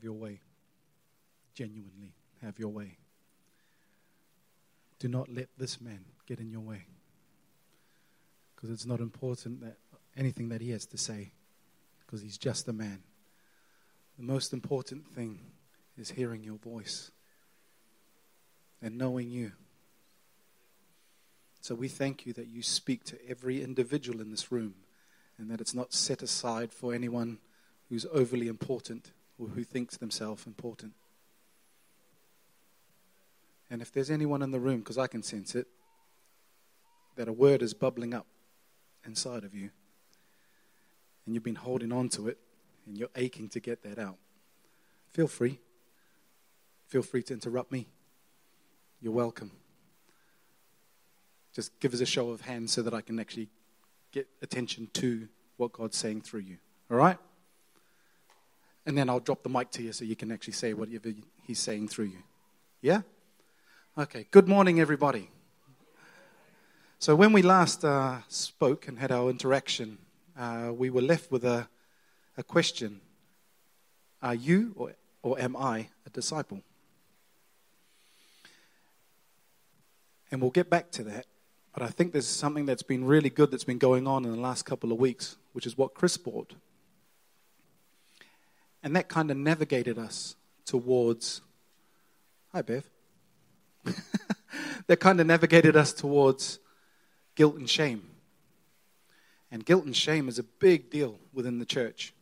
Have your way. Genuinely, have your way. Do not let this man get in your way. Because it's not important that anything that he has to say, because he's just a man. The most important thing is hearing your voice and knowing you. So we thank you that you speak to every individual in this room and that it's not set aside for anyone who's overly important or who thinks themselves important. And if there's anyone in the room, because I can sense it, that a word is bubbling up inside of you, and you've been holding on to it, and you're aching to get that out, feel free. Feel free to interrupt me. You're welcome. Just give us a show of hands so that I can actually get attention to what God's saying through you. All right? And then I'll drop the mic to you so you can actually say whatever He's saying through you. Yeah? Okay. Good morning, everybody. So, when we last uh, spoke and had our interaction, uh, we were left with a, a question Are you or, or am I a disciple? And we'll get back to that. But I think there's something that's been really good that's been going on in the last couple of weeks, which is what Chris brought. And that kind of navigated us towards. Hi, Bev. that kind of navigated us towards guilt and shame. And guilt and shame is a big deal within the church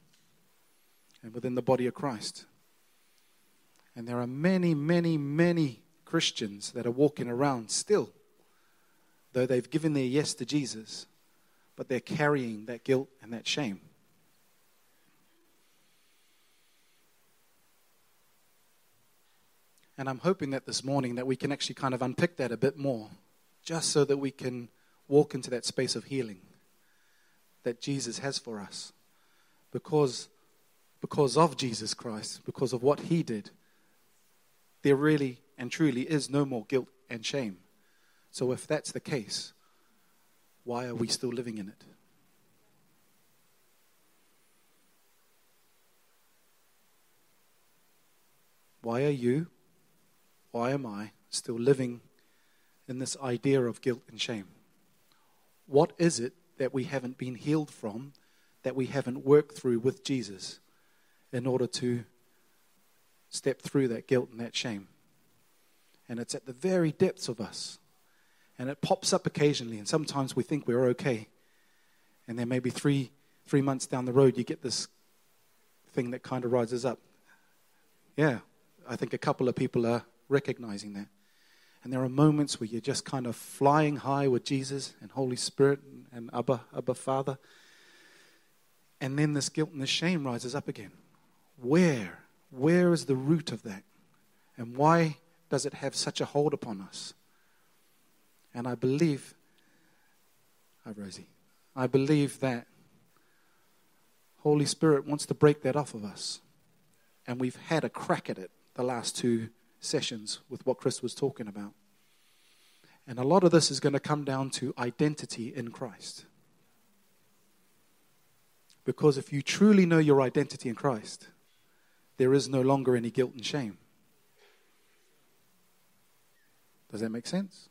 and within the body of Christ. And there are many, many, many Christians that are walking around still, though they've given their yes to Jesus, but they're carrying that guilt and that shame. And I'm hoping that this morning that we can actually kind of unpick that a bit more, just so that we can walk into that space of healing that Jesus has for us. Because, because of Jesus Christ, because of what he did, there really and truly is no more guilt and shame. So, if that's the case, why are we still living in it? Why are you, why am I still living in this idea of guilt and shame? What is it that we haven't been healed from, that we haven't worked through with Jesus in order to step through that guilt and that shame? and it's at the very depths of us. And it pops up occasionally, and sometimes we think we're okay. And then maybe three, three months down the road, you get this thing that kind of rises up. Yeah, I think a couple of people are recognizing that. And there are moments where you're just kind of flying high with Jesus and Holy Spirit and Abba, Abba Father. And then this guilt and this shame rises up again. Where? Where is the root of that? And why does it have such a hold upon us? And I believe, hi Rosie, I believe that Holy Spirit wants to break that off of us. And we've had a crack at it the last two sessions with what Chris was talking about. And a lot of this is going to come down to identity in Christ. Because if you truly know your identity in Christ, there is no longer any guilt and shame. Does that make sense?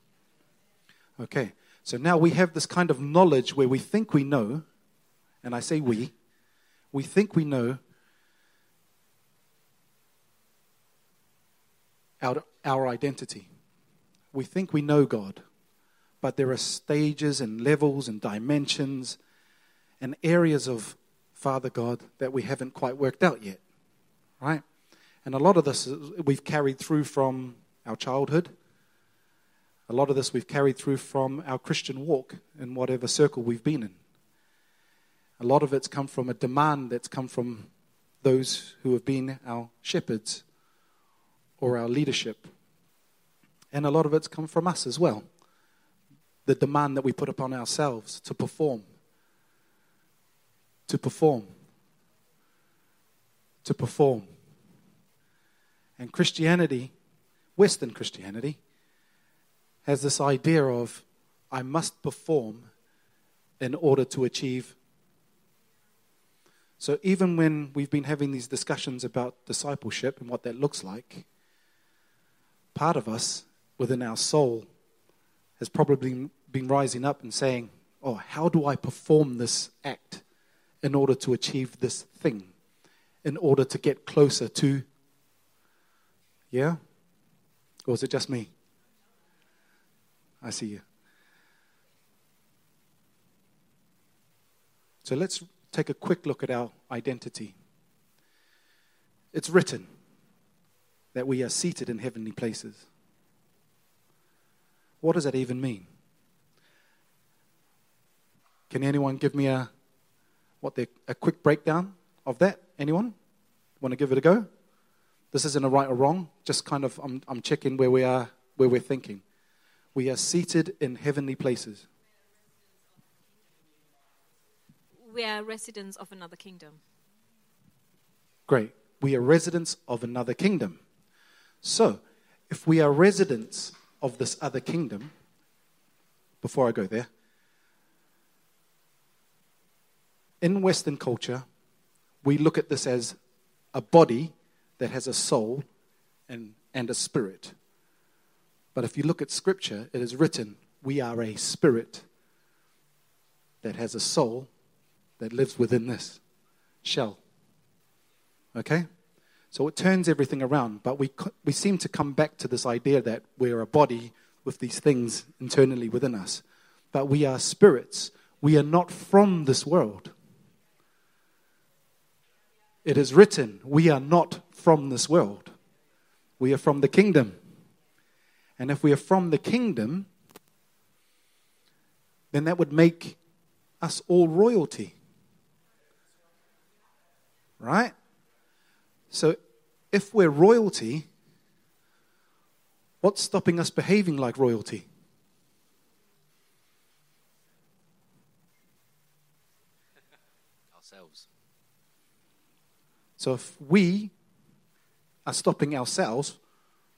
Okay, so now we have this kind of knowledge where we think we know, and I say we, we think we know our, our identity. We think we know God, but there are stages and levels and dimensions and areas of Father God that we haven't quite worked out yet, right? And a lot of this we've carried through from our childhood a lot of this we've carried through from our Christian walk in whatever circle we've been in. A lot of it's come from a demand that's come from those who have been our shepherds or our leadership. And a lot of it's come from us as well. The demand that we put upon ourselves to perform. To perform. To perform. And Christianity, Western Christianity, has this idea of I must perform in order to achieve. So even when we've been having these discussions about discipleship and what that looks like, part of us within our soul has probably been rising up and saying, Oh, how do I perform this act in order to achieve this thing, in order to get closer to. Yeah? Or is it just me? I see you. So let's take a quick look at our identity. It's written that we are seated in heavenly places. What does that even mean? Can anyone give me a what the, a quick breakdown of that? Anyone want to give it a go? This isn't a right or wrong. Just kind of I'm, I'm checking where we are, where we're thinking. We are seated in heavenly places. We are residents of another kingdom. Great. We are residents of another kingdom. So, if we are residents of this other kingdom, before I go there, in Western culture, we look at this as a body that has a soul and, and a spirit. But if you look at Scripture, it is written, we are a spirit that has a soul that lives within this shell. Okay? So it turns everything around, but we, we seem to come back to this idea that we're a body with these things internally within us. But we are spirits. We are not from this world. It is written, we are not from this world. We are from the kingdom. And if we are from the kingdom, then that would make us all royalty. Right? So if we're royalty, what's stopping us behaving like royalty? Ourselves. So if we are stopping ourselves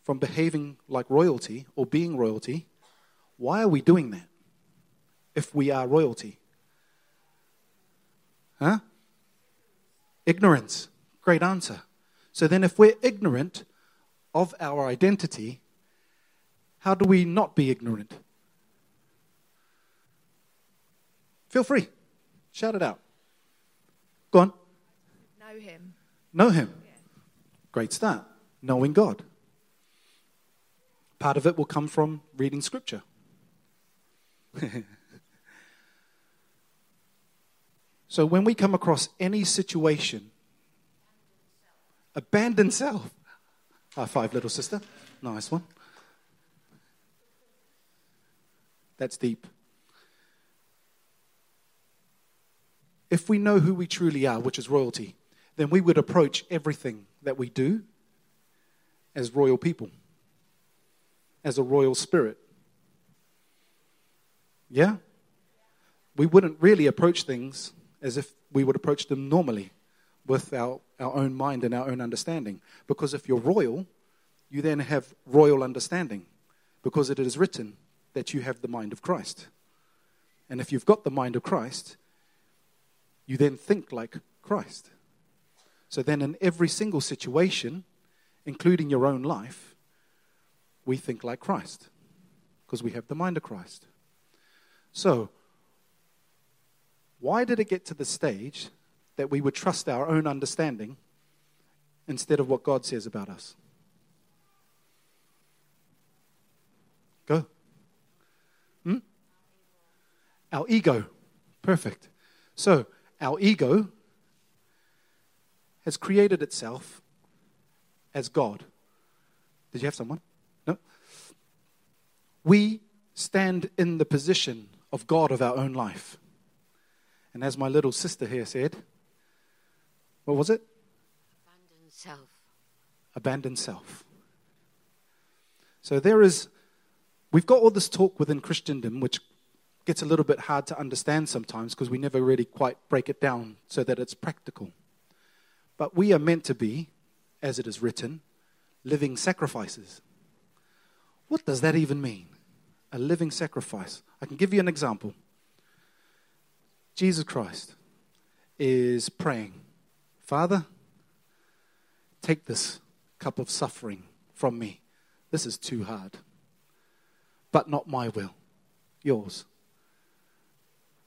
from behaving like royalty or being royalty, why are we doing that if we are royalty? Huh? Ignorance. Great answer. So then, if we're ignorant of our identity, how do we not be ignorant? Feel free. Shout it out. Go on. Know him. Know Him. Great start. Knowing God. Part of it will come from reading Scripture. so when we come across any situation, abandon self. High five, little sister. Nice one. That's deep. If we know who we truly are, which is royalty, then we would approach everything that we do as royal people, as a royal spirit. Yeah? We wouldn't really approach things as if we would approach them normally with our, our own mind and our own understanding. Because if you're royal, you then have royal understanding because it is written that you have the mind of Christ. And if you've got the mind of Christ, you then think like Christ. So then, in every single situation, including your own life, we think like Christ because we have the mind of Christ. So, why did it get to the stage that we would trust our own understanding instead of what God says about us? Go. Hmm? Our ego. Perfect. So, our ego has created itself as God. Did you have someone? No? We stand in the position of God of our own life. And as my little sister here said, what was it? Abandon self. Abandon self. So there is, we've got all this talk within Christendom, which gets a little bit hard to understand sometimes because we never really quite break it down so that it's practical. But we are meant to be, as it is written, living sacrifices. What does that even mean? A living sacrifice. I can give you an example. Jesus Christ is praying Father, take this cup of suffering from me. This is too hard. But not my will, yours.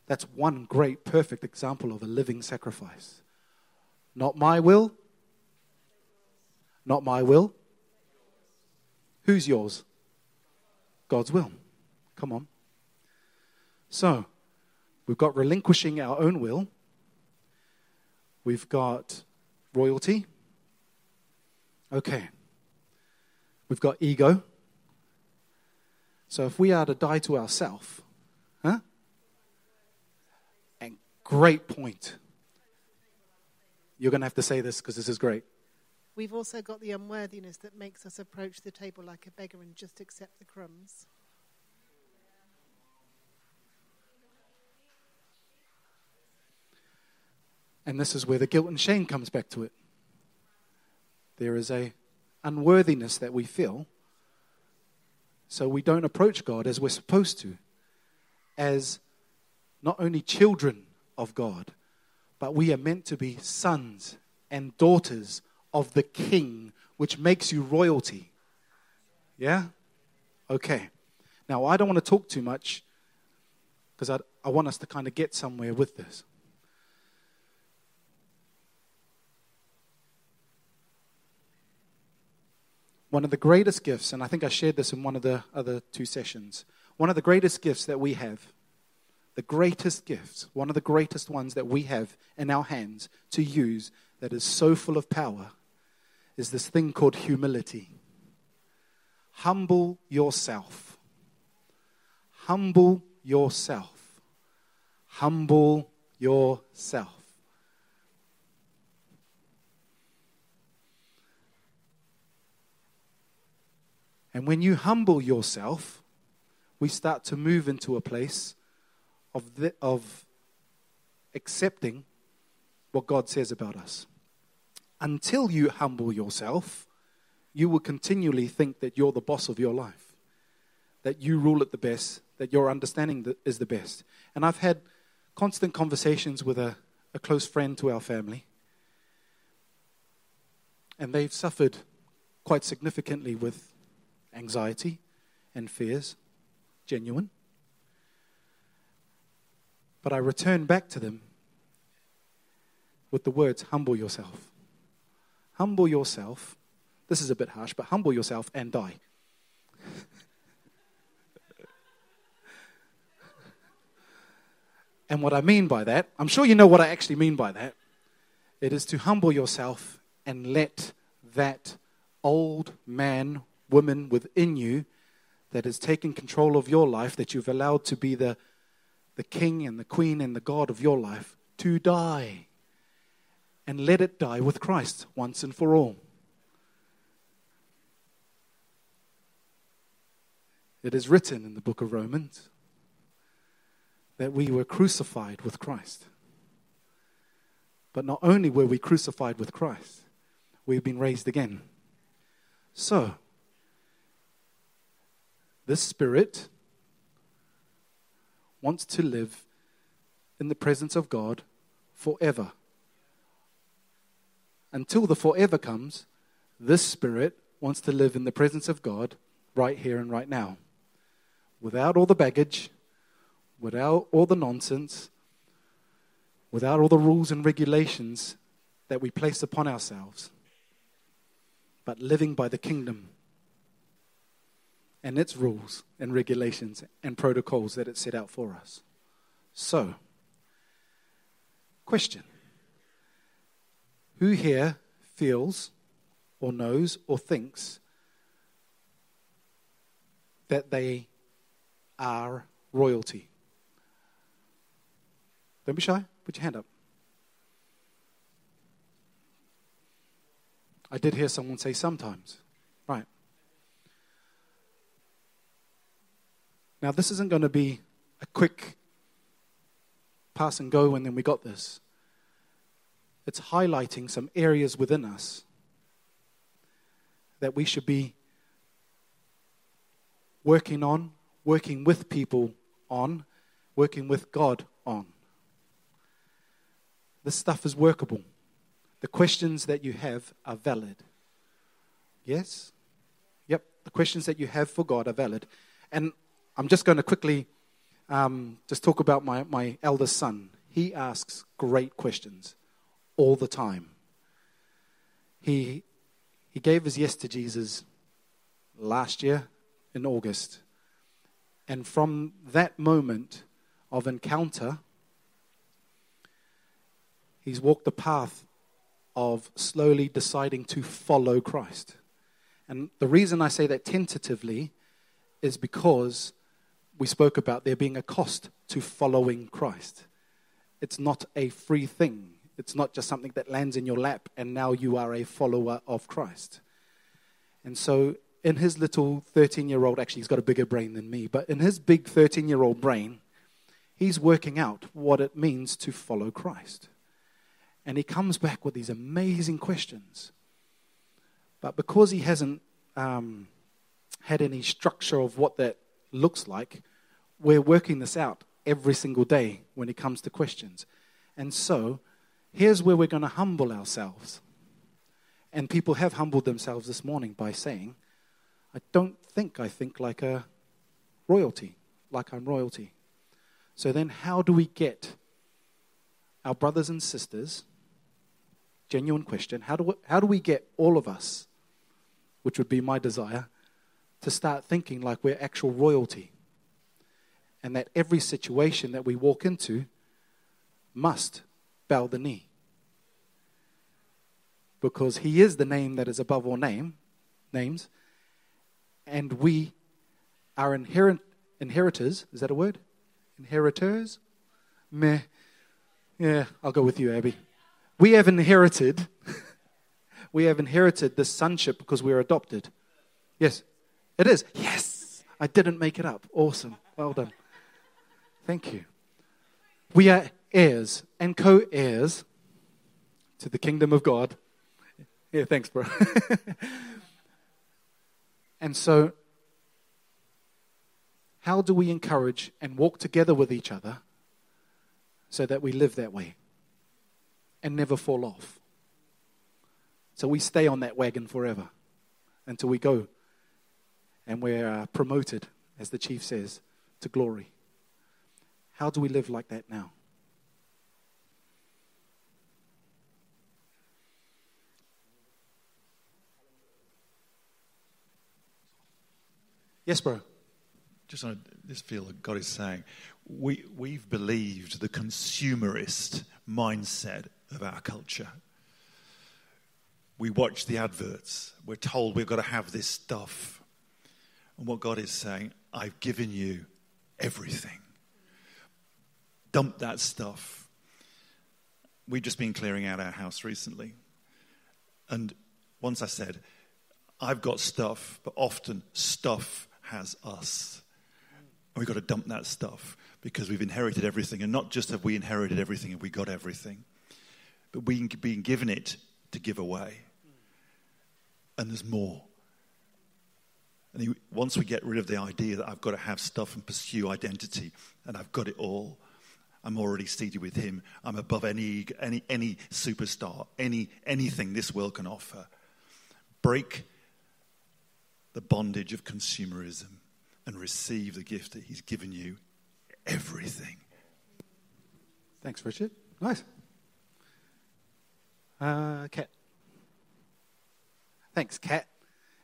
That's one great, perfect example of a living sacrifice. Not my will, not my will. Who's yours? God's will. Come on. So, we've got relinquishing our own will, we've got royalty. Okay. We've got ego. So, if we are to die to ourselves, huh? And great point. You're going to have to say this because this is great. We've also got the unworthiness that makes us approach the table like a beggar and just accept the crumbs. And this is where the guilt and shame comes back to it. There is a unworthiness that we feel. So we don't approach God as we're supposed to, as not only children of God, but we are meant to be sons and daughters of the King, which makes you royalty. Yeah? Okay. Now, I don't want to talk too much because I, I want us to kind of get somewhere with this. One of the greatest gifts, and I think I shared this in one of the other two sessions, one of the greatest gifts that we have, the greatest gifts, one of the greatest ones that we have in our hands to use that is so full of power is this thing called humility. Humble yourself. Humble yourself. Humble yourself. And when you humble yourself, we start to move into a place of, the, of accepting what God says about us. Until you humble yourself, you will continually think that you're the boss of your life, that you rule it the best, that your understanding is the best. And I've had constant conversations with a, a close friend to our family, and they've suffered quite significantly with anxiety and fears, genuine. But I return back to them with the words humble yourself. Humble yourself. This is a bit harsh, but humble yourself and die. and what I mean by that, I'm sure you know what I actually mean by that. It is to humble yourself and let that old man woman within you that has taken control of your life, that you've allowed to be the, the king and the queen and the God of your life, to die. And let it die with Christ once and for all. It is written in the book of Romans that we were crucified with Christ. But not only were we crucified with Christ, we've been raised again. So, this spirit wants to live in the presence of God forever. Until the forever comes, this spirit wants to live in the presence of God right here and right now. Without all the baggage, without all the nonsense, without all the rules and regulations that we place upon ourselves, but living by the kingdom and its rules and regulations and protocols that it set out for us. So, question Who here feels or knows or thinks that they are royalty? Don't be shy. Put your hand up. I did hear someone say sometimes. Right. Now, this isn't going to be a quick pass and go and then we got this. It's highlighting some areas within us that we should be working on, working with people on, working with God on. This stuff is workable. the questions that you have are valid. Yes? Yep, the questions that you have for God are valid. And I'm just going to quickly um, just talk about my, my eldest son. He asks great questions all the time. He, he gave his yes to Jesus last year in August. And from that moment of encounter, he's walked the path of slowly deciding to follow Christ. And the reason I say that tentatively is because we spoke about there being a cost to following Christ. It's not a free thing, it's not just something that lands in your lap and now you are a follower of Christ. And so, in his little 13 year old, actually, he's got a bigger brain than me, but in his big 13 year old brain, he's working out what it means to follow Christ. And he comes back with these amazing questions. But because he hasn't um, had any structure of what that looks like, we're working this out every single day when it comes to questions. And so, here's where we're going to humble ourselves. And people have humbled themselves this morning by saying, I don't think I think like a royalty, like I'm royalty. So then, how do we get our brothers and sisters? Genuine question. How do we, how do we get all of us, which would be my desire, to start thinking like we're actual royalty? And that every situation that we walk into must bow the knee. Because he is the name that is above all name, names, and we are inherit, inheritors. Is that a word? Inheritors? Meh. Yeah, I'll go with you, Abby. We have inherited, we have inherited the sonship because we're adopted. Yes, it is. Yes, I didn't make it up. Awesome. Well done. Thank you. We are heirs and co heirs to the kingdom of God. Yeah, thanks, bro. and so, how do we encourage and walk together with each other so that we live that way and never fall off? So we stay on that wagon forever until we go and we're uh, promoted, as the chief says, to glory. How do we live like that now? Yes, bro. Just on this feel that God is saying, we, we've believed the consumerist mindset of our culture. We watch the adverts. We're told we've got to have this stuff. And what God is saying, I've given you everything. Dump that stuff. We've just been clearing out our house recently. And once I said, I've got stuff, but often stuff has us. And we've got to dump that stuff because we've inherited everything. And not just have we inherited everything and we got everything, but we've been given it to give away. And there's more. And he, once we get rid of the idea that I've got to have stuff and pursue identity and I've got it all, I'm already seated with him. I'm above any, any, any superstar, any, anything this world can offer. Break the bondage of consumerism and receive the gift that He's given you everything. Thanks, Richard. Nice. Uh, Kat. Thanks, Kat.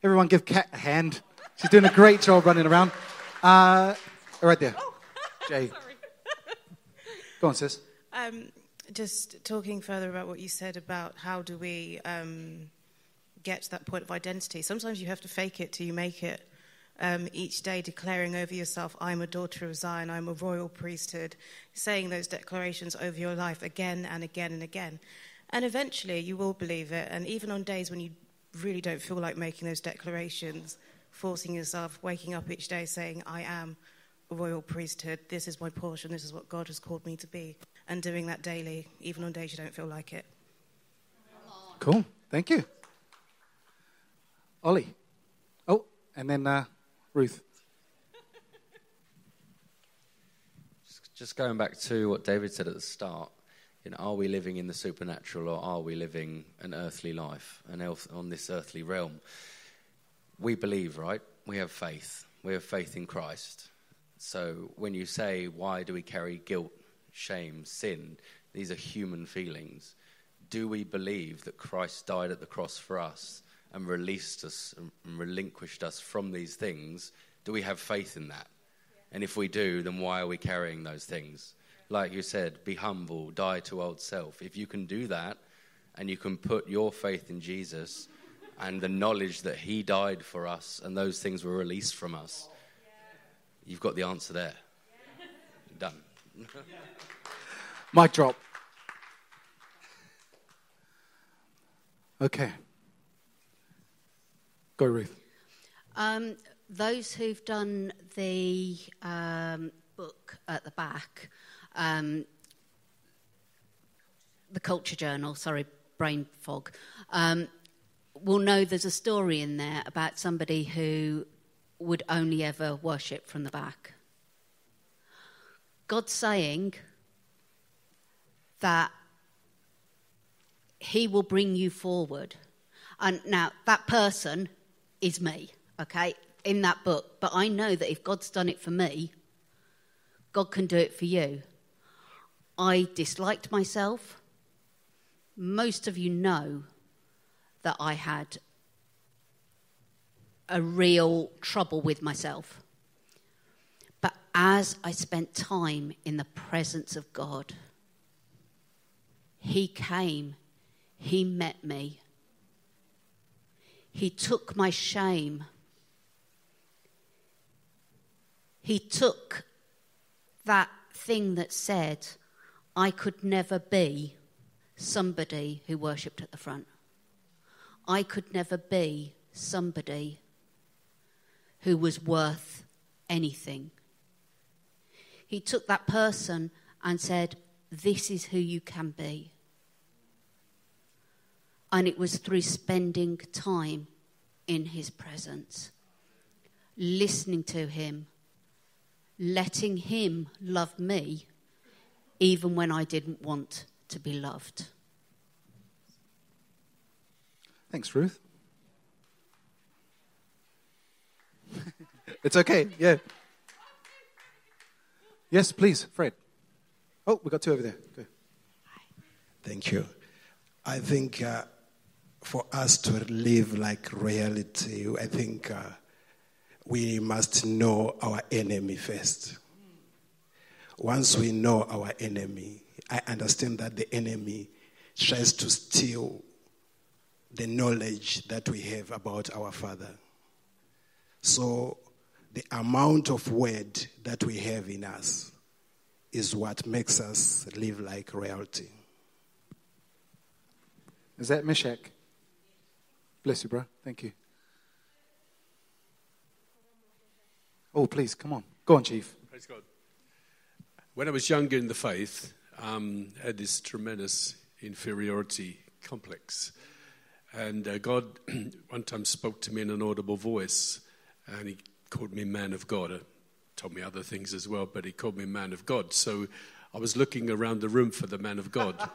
Everyone give Kat a hand. She's doing a great job running around. Uh, right there. Jay. Go on, sis. Um, just talking further about what you said about how do we um, get to that point of identity. Sometimes you have to fake it till you make it. Um, each day declaring over yourself, I'm a daughter of Zion, I'm a royal priesthood, saying those declarations over your life again and again and again. And eventually you will believe it. And even on days when you really don't feel like making those declarations, forcing yourself, waking up each day saying, I am royal priesthood, this is my portion, this is what God has called me to be, and doing that daily, even on days you don't feel like it. Cool. Thank you. Ollie. Oh, and then uh, Ruth. Just going back to what David said at the start, You know, are we living in the supernatural or are we living an earthly life, an elf, on this earthly realm? We believe, right? We have faith. We have faith in Christ. So when you say, why do we carry guilt, shame, sin? These are human feelings. Do we believe that Christ died at the cross for us and released us and relinquished us from these things? Do we have faith in that? And if we do, then why are we carrying those things? Like you said, be humble, die to old self. If you can do that and you can put your faith in Jesus and the knowledge that He died for us and those things were released from us, you've got the answer there. Done. Mic drop. Okay. Go, Ruth. Um, those who've done the um, book at the back, um, the Culture Journal, sorry, brain fog, um, will know there's a story in there about somebody who would only ever worship from the back. God's saying that He will bring you forward. And now, that person is me, okay, in that book. But I know that if God's done it for me, God can do it for you. I disliked myself. Most of you know that I had a real trouble with myself. But as I spent time in the presence of God, He came, He met me, He took my shame, He took that thing that said I could never be somebody who worshipped at the front. I could never be somebody who was worth anything. He took that person and said, This is who you can be. And it was through spending time in his presence, listening to him, letting him love me, even when I didn't want to be loved. Thanks, Ruth. It's okay, yeah. Yes, please, Fred. Oh, we got two over there. Go. Thank you. I think uh, for us to live like reality, I think uh, we must know our enemy first. Once we know our enemy, I understand that the enemy tries to steal the knowledge that we have about our Father. So, the amount of word that we have in us is what makes us live like royalty. Is that Meshach? Bless you, bro. Thank you. Oh, please, come on. Go on, Chief. Praise God. When I was younger in the faith, um, I had this tremendous inferiority complex. And uh, God one time spoke to me in an audible voice, and He called me man of God. Uh, told me other things as well, but He called me man of God. So I was looking around the room for the man of God.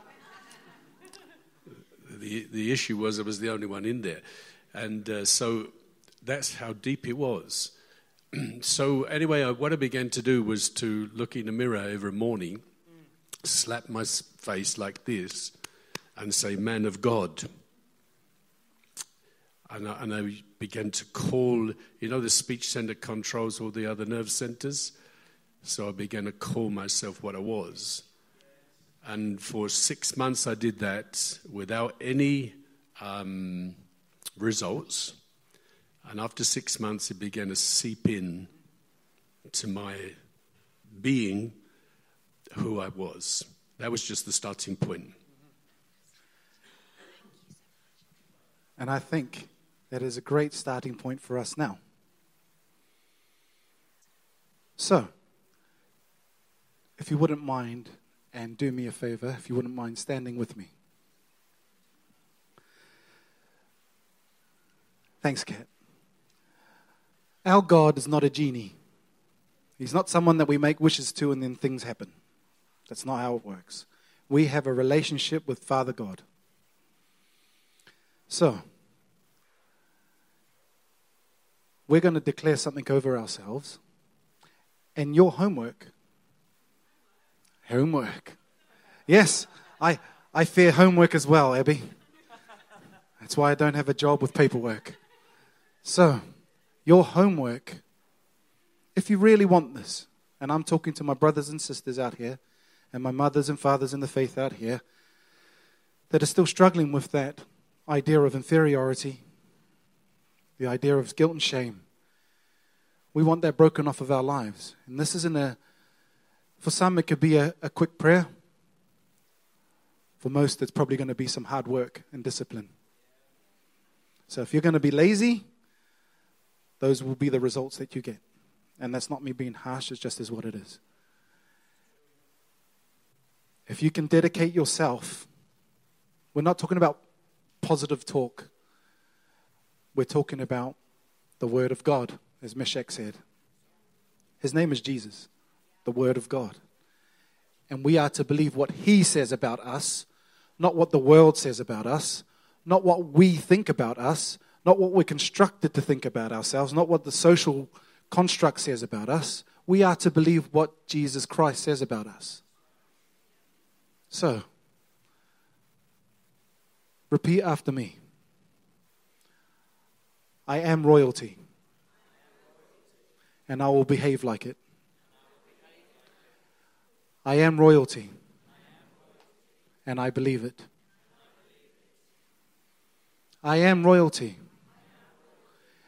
the, the issue was I was the only one in there. And uh, so that's how deep it was. so, anyway, I, what I began to do was to look in the mirror every morning, slap my face like this, and say, Man of God. And I, and I began to call, you know, the speech center controls all the other nerve centers. So I began to call myself what I was. And for six months, I did that without any um, results. And after six months, it began to seep in to my being who I was. That was just the starting point. And I think that is a great starting point for us now. So, if you wouldn't mind, and do me a favor, if you wouldn't mind standing with me. Thanks, Kat. Our God is not a genie. He's not someone that we make wishes to and then things happen. That's not how it works. We have a relationship with Father God. So, we're going to declare something over ourselves. And your homework, homework. Yes, I, I fear homework as well, Abby. That's why I don't have a job with paperwork. So, your homework, if you really want this, and I'm talking to my brothers and sisters out here, and my mothers and fathers in the faith out here, that are still struggling with that idea of inferiority, the idea of guilt and shame. We want that broken off of our lives. And this isn't a, for some, it could be a, a quick prayer. For most, it's probably going to be some hard work and discipline. So if you're going to be lazy, those will be the results that you get. And that's not me being harsh, it's just is what it is. If you can dedicate yourself, we're not talking about positive talk. We're talking about the Word of God, as Meshach said. His name is Jesus, the Word of God. And we are to believe what He says about us, not what the world says about us, not what we think about us, not what we're constructed to think about ourselves, not what the social construct says about us. We are to believe what Jesus Christ says about us. So, repeat after me I am royalty, and I will behave like it. I am royalty, and I believe it. I am royalty,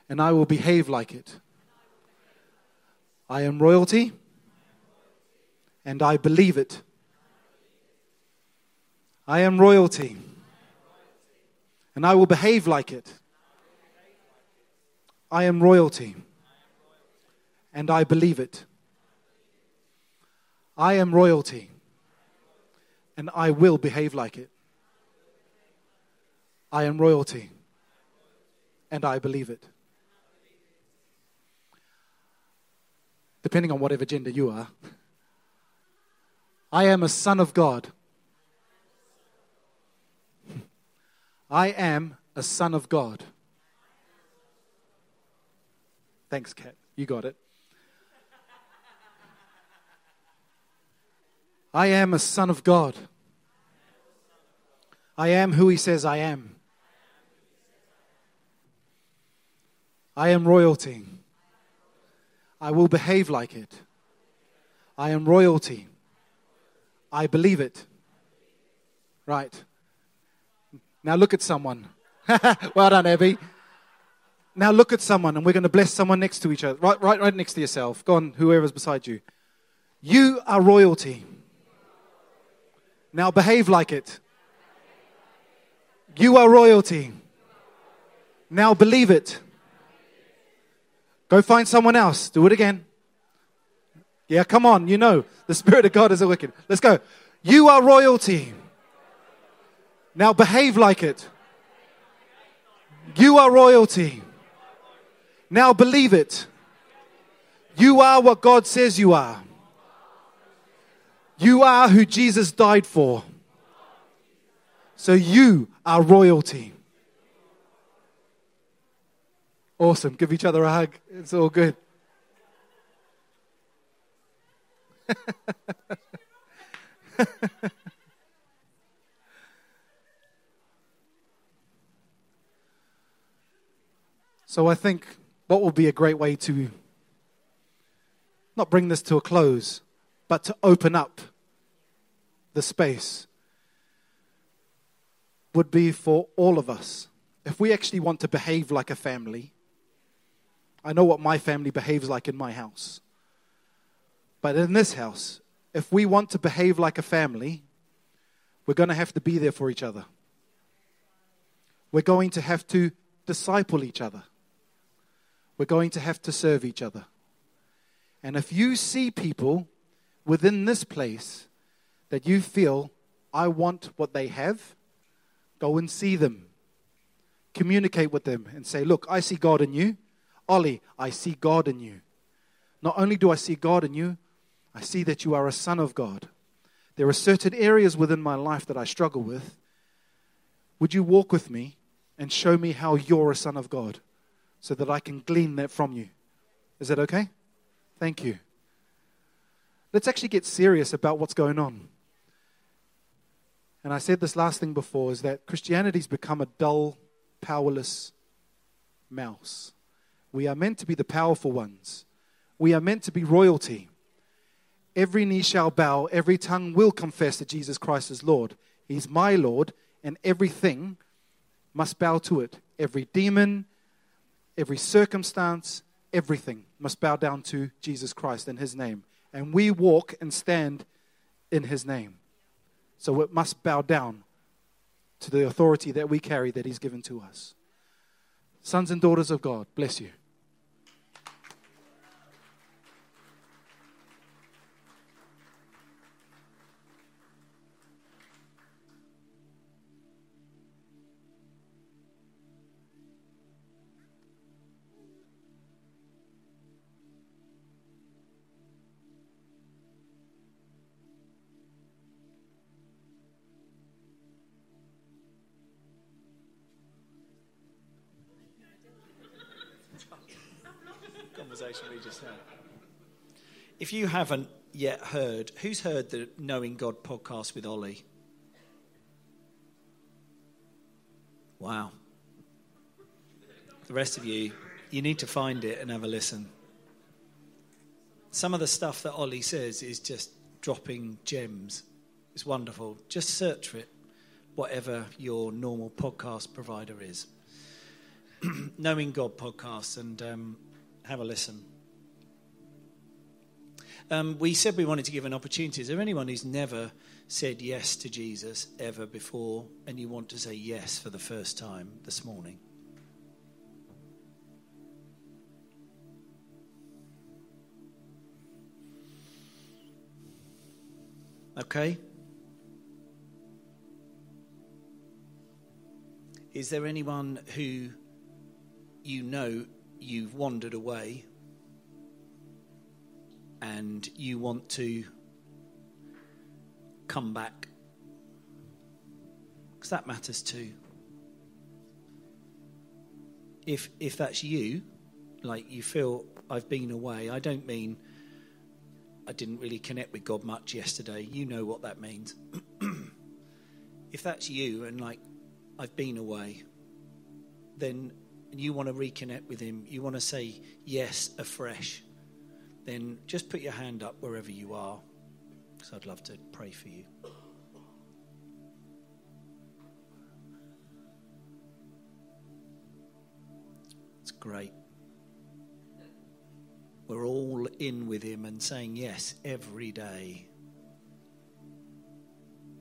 and I will behave like it. I am royalty, and I believe it. I am royalty, and I will behave like it. I am royalty, and I believe it. I am royalty, and I will behave like it. I am royalty, and I believe it. Depending on whatever gender you are, I am a son of God. I am a son of God. Thanks, Kat. You got it. I am a son of God. I am who he says I am. I am royalty. I will behave like it. I am royalty. I believe it. Right. Now look at someone. well done, Abby. Now look at someone, and we're going to bless someone next to each other. Right, right, right next to yourself. Go on, whoever's beside you. You are royalty. Now behave like it. You are royalty. Now believe it. Go find someone else. Do it again. Yeah, come on. You know, the Spirit of God is a wicked. Let's go. You are royalty. Now behave like it. You are royalty. Now believe it. You are what God says you are. You are who Jesus died for. So you are royalty. Awesome. Give each other a hug. It's all good. so I think what will be a great way to not bring this to a close, but to open up the space would be for all of us. If we actually want to behave like a family, I know what my family behaves like in my house. But in this house, if we want to behave like a family, we're going to have to be there for each other. We're going to have to disciple each other. We're going to have to serve each other. And if you see people within this place that you feel, I want what they have, go and see them. Communicate with them and say, Look, I see God in you. Ollie, I see God in you. Not only do I see God in you, I see that you are a son of God. There are certain areas within my life that I struggle with. Would you walk with me and show me how you're a son of God so that I can glean that from you? Is that okay? Thank you. Let's actually get serious about what's going on. And I said this last thing before is that Christianity's become a dull, powerless mouse. We are meant to be the powerful ones. We are meant to be royalty. Every knee shall bow, every tongue will confess that Jesus Christ is Lord. He's my Lord, and everything must bow to it. Every demon, every circumstance, everything must bow down to Jesus Christ in His name. And we walk and stand in His name. So it must bow down to the authority that we carry that He's given to us. Sons and daughters of God, bless you. Just. If you haven't yet heard, who's heard the Knowing God podcast with Ollie? Wow. The rest of you, you need to find it and have a listen. Some of the stuff that Ollie says is just dropping gems. It's wonderful. Just search for it, whatever your normal podcast provider is. Knowing God podcast, and um, have a listen. Um, we said we wanted to give an opportunity. Is there anyone who's never said yes to Jesus ever before and you want to say yes for the first time this morning? Okay. Is there anyone who you know you've wandered away and you want to come back. Because that matters too. If, if that's you, like you feel I've been away, I don't mean I didn't really connect with God much yesterday. You know what that means. if that's you and like I've been away, then you want to reconnect with Him, you want to say yes afresh, then just put your hand up wherever you are, because I'd love to pray for you. It's great. We're all in with Him and saying yes every day.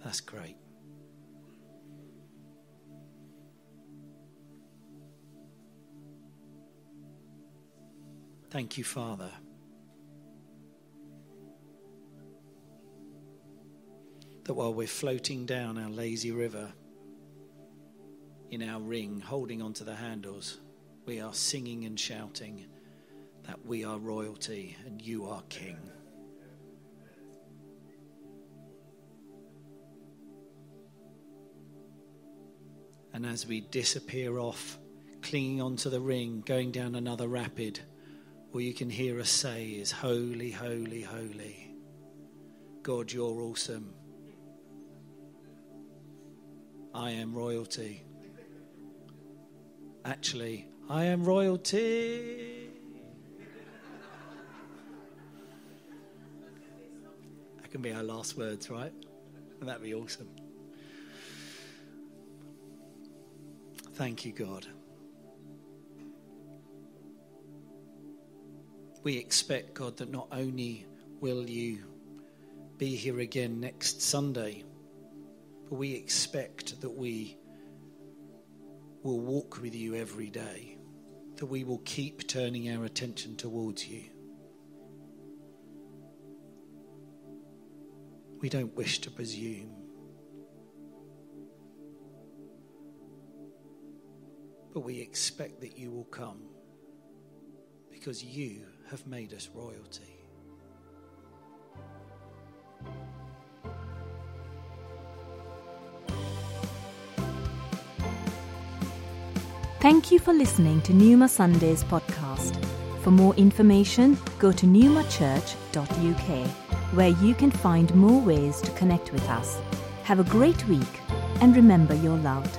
That's great. Thank you, Father. That while we're floating down our lazy river in our ring, holding onto the handles, we are singing and shouting that we are royalty and you are king. And as we disappear off, clinging onto the ring, going down another rapid, all you can hear us say is, Holy, holy, holy. God, you're awesome. I am royalty. Actually, I am royalty. That can be our last words, right? And that'd be awesome. Thank you, God. we expect, God, that not only will you be here again next Sunday, we expect that we will walk with you every day, that we will keep turning our attention towards you. We don't wish to presume. But we expect that you will come because you have made us royalty. Thank you for listening to Newma Sundays podcast. For more information, go to newmachurch.uk, where you can find more ways to connect with us. Have a great week, and remember you're loved.